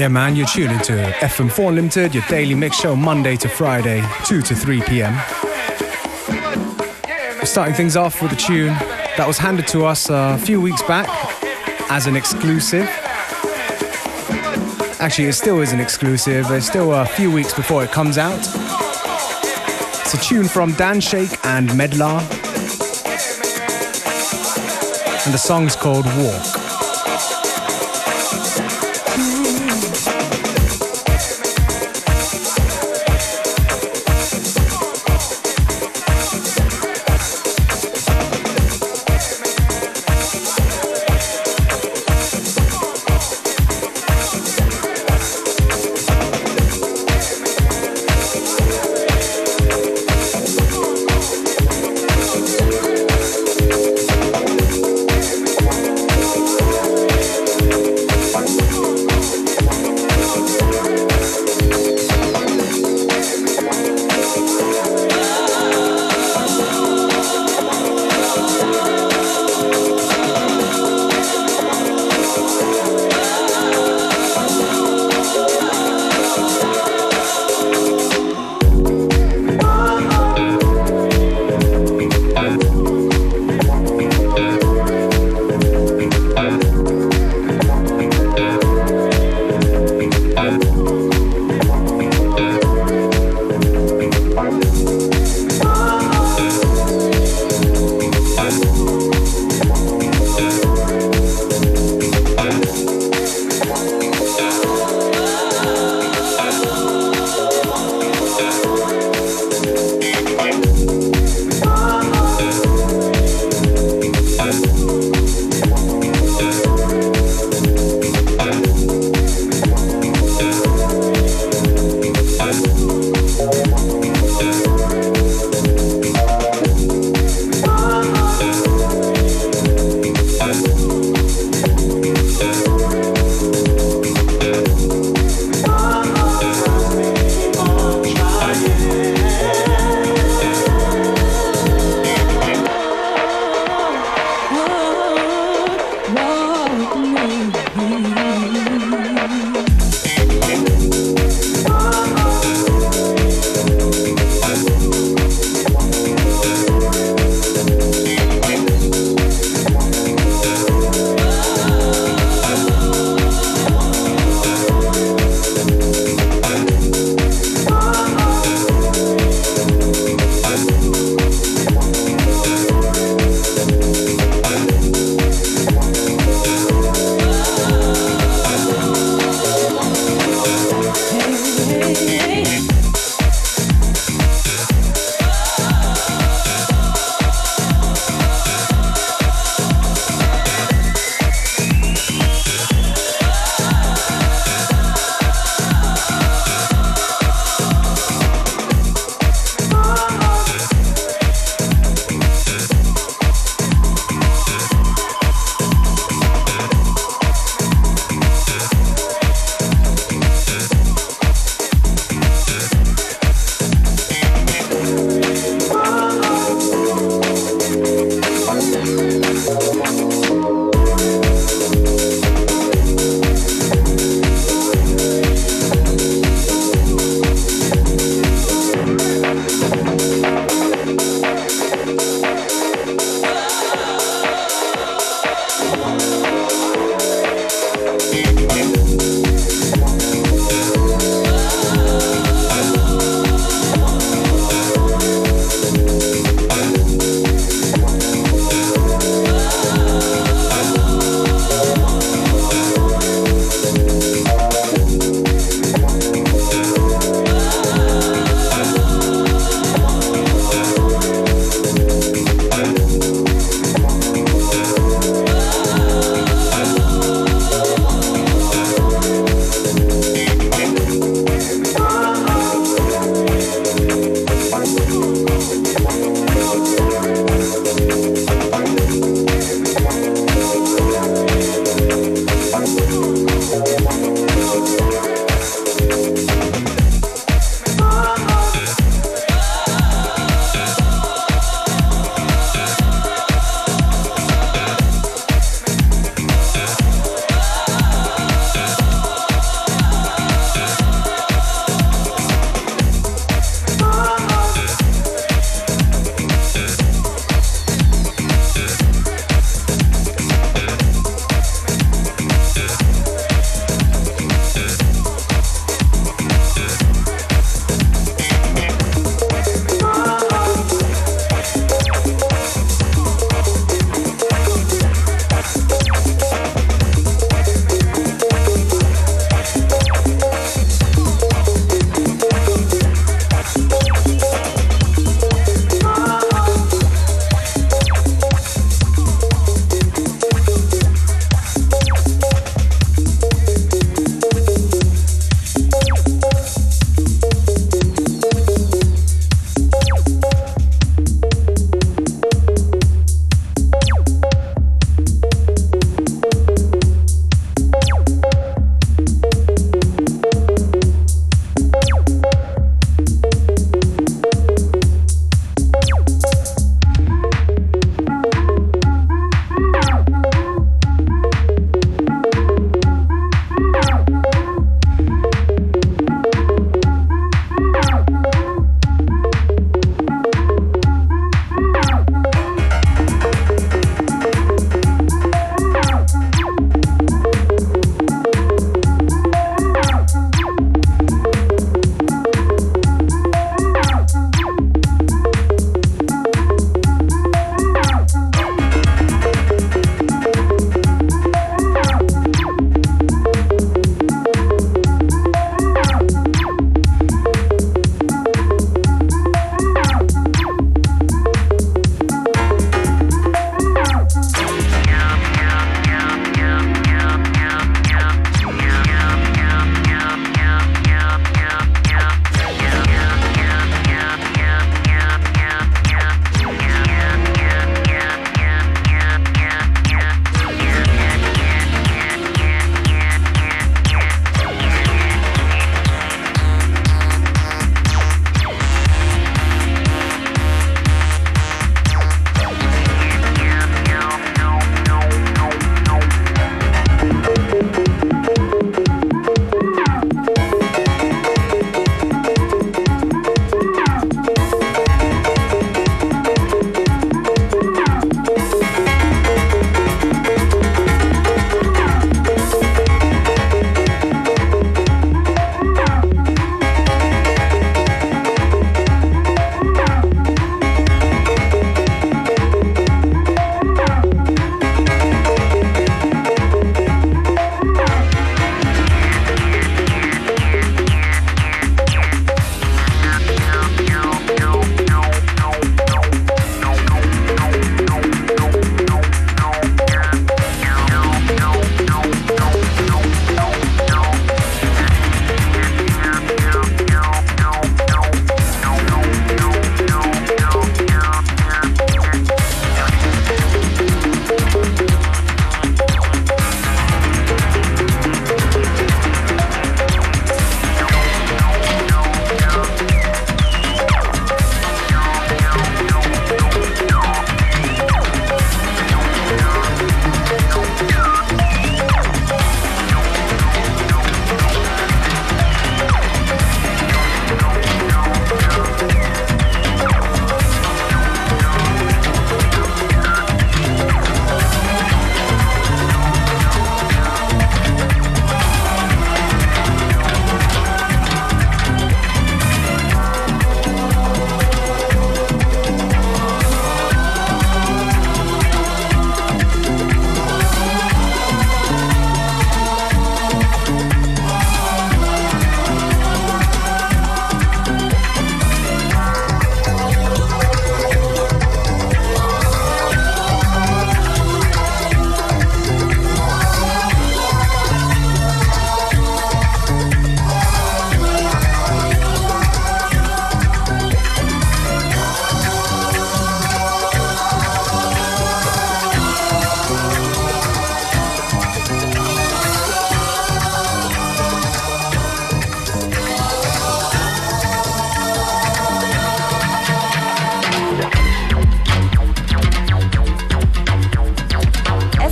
Yeah, man, you're tuning to FM4 Unlimited, your daily mix show Monday to Friday, 2 to 3 p.m. We're starting things off with a tune that was handed to us a few weeks back as an exclusive. Actually, it still is an exclusive. There's still a few weeks before it comes out. It's a tune from Dan Shake and Medlar. And the song's called Walk.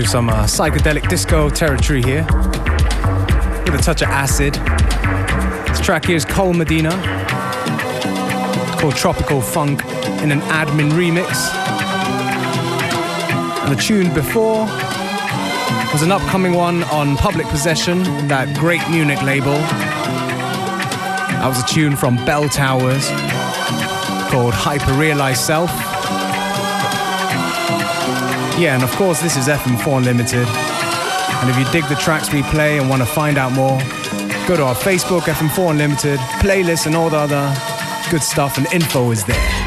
Into some uh, psychedelic disco territory here with a touch of acid. This track here is Cole Medina. It's called Tropical Funk in an admin remix. And the tune before was an upcoming one on Public Possession, that great Munich label. That was a tune from Bell Towers called Hyper Realized Self. Yeah, and of course, this is FM4 Unlimited. And if you dig the tracks we play and want to find out more, go to our Facebook, FM4 Unlimited, playlist, and all the other good stuff, and info is there.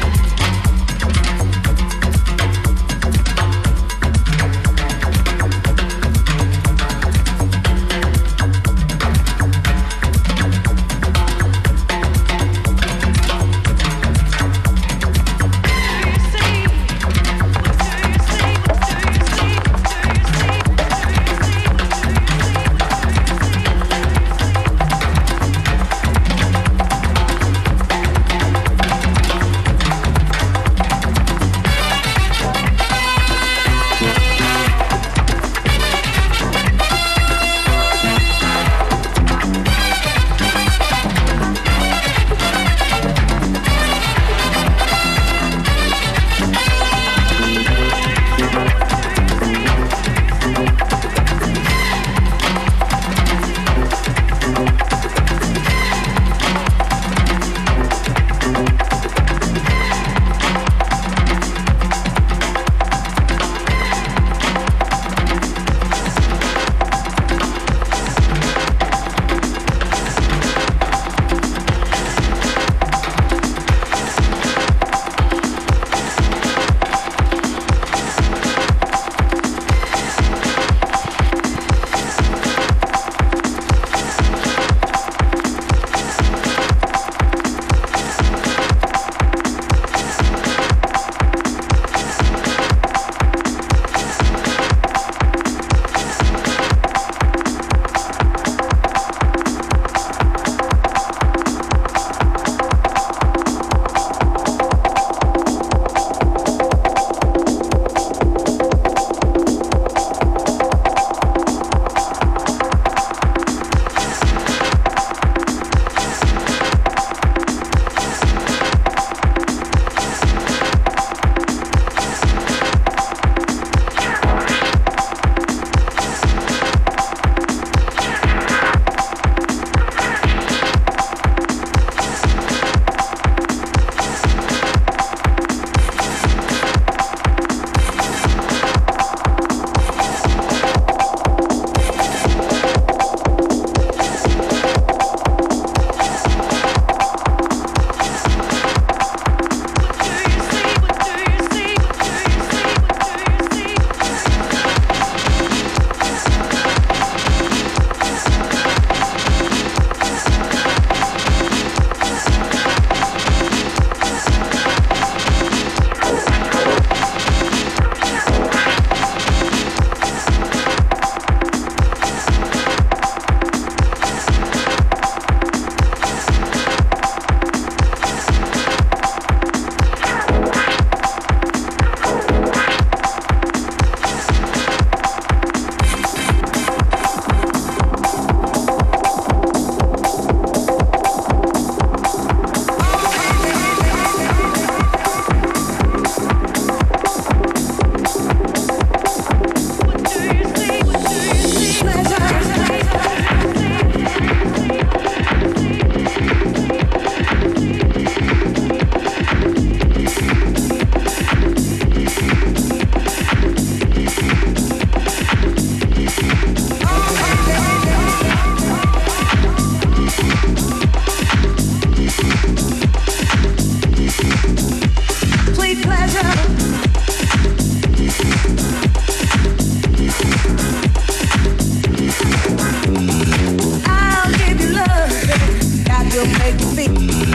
make me feel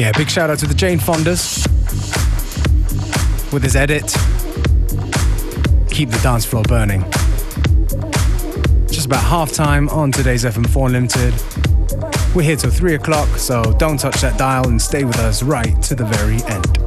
Yeah, big shout out to the Jane Fondas with his edit. Keep the dance floor burning. Just about half time on today's FM4 Unlimited. We're here till 3 o'clock, so don't touch that dial and stay with us right to the very end.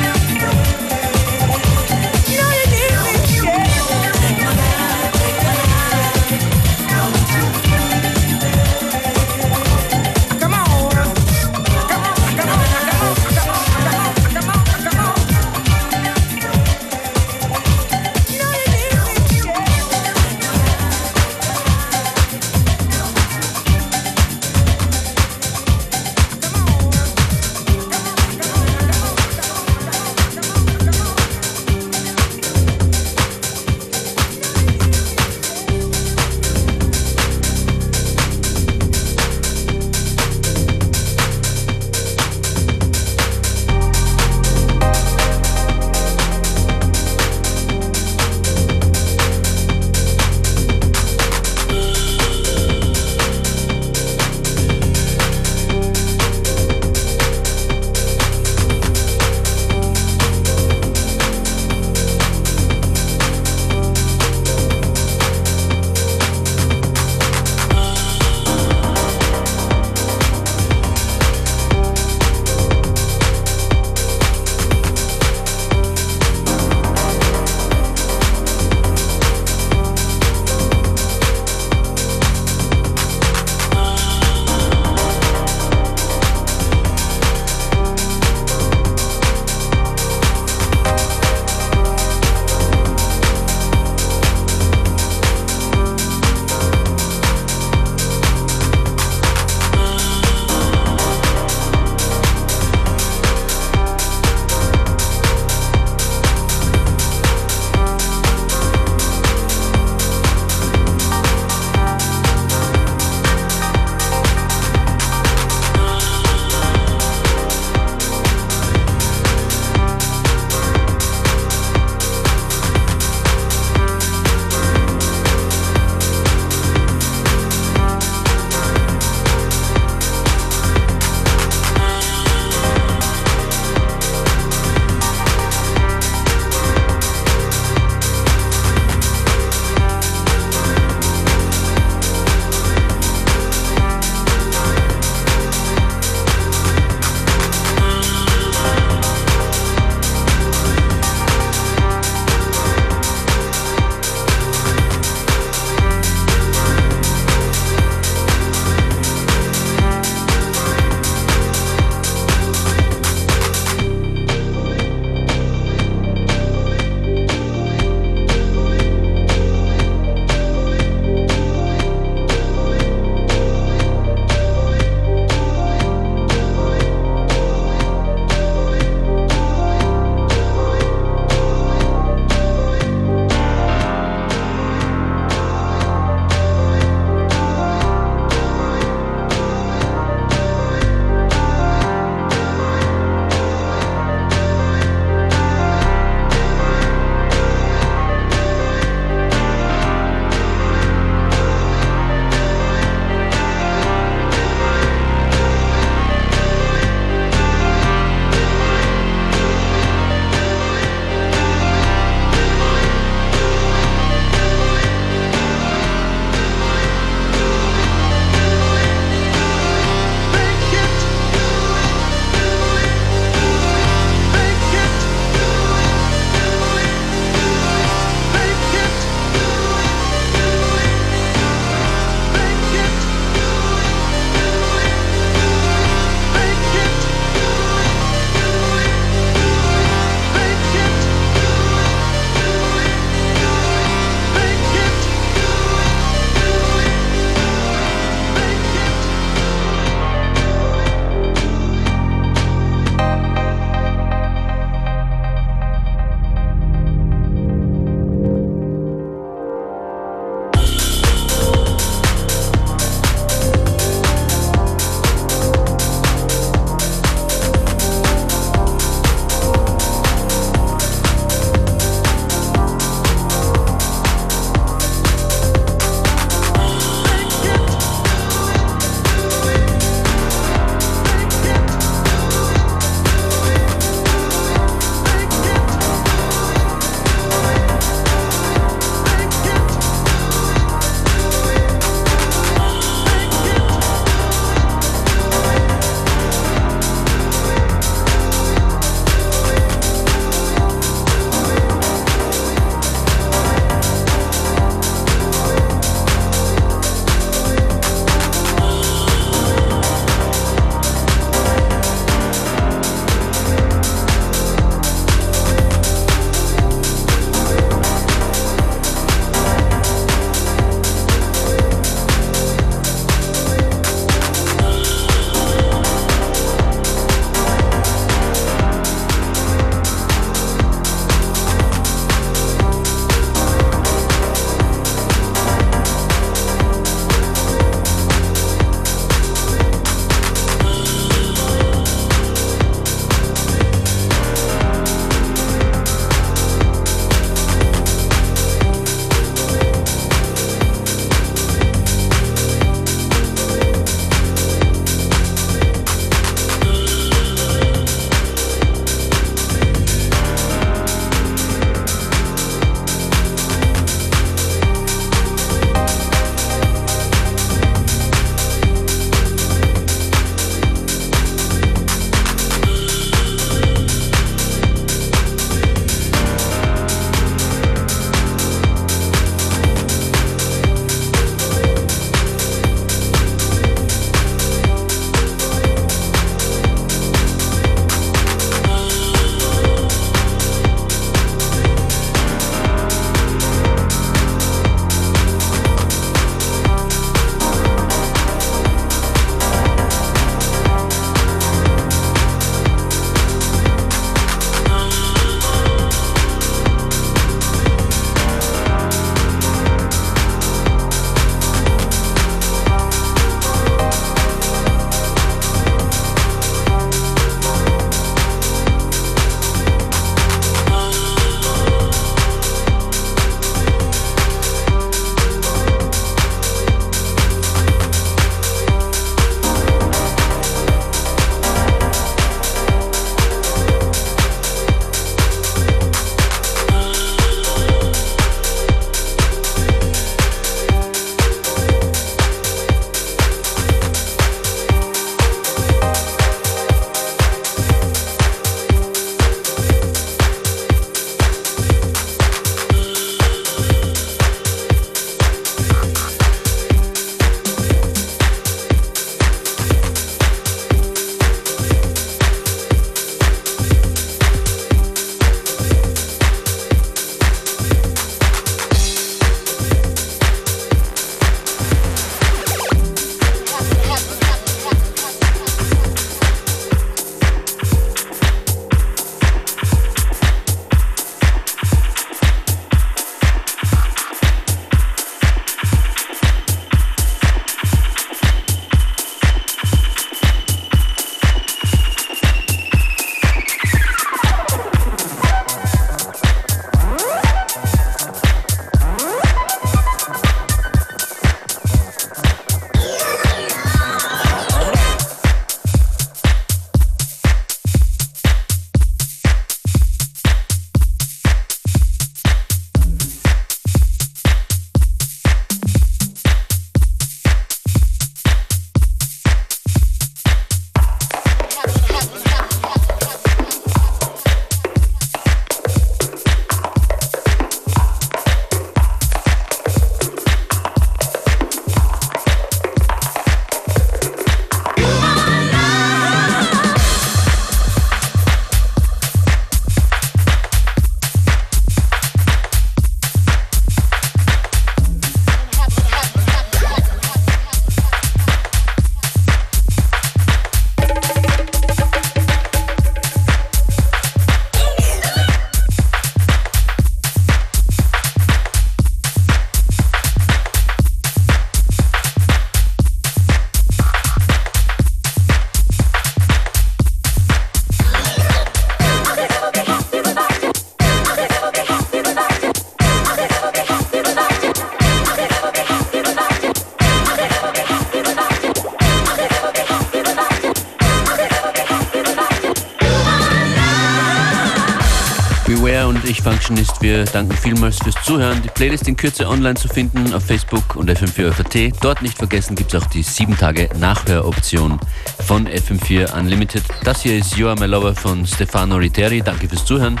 Danken vielmals fürs Zuhören. Die Playlist in Kürze online zu finden auf Facebook und FM4 Dort nicht vergessen gibt es auch die 7 Tage Nachhöroption von FM4 Unlimited. Das hier ist You Are My Lover von Stefano Ritteri. Danke fürs Zuhören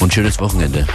und schönes Wochenende.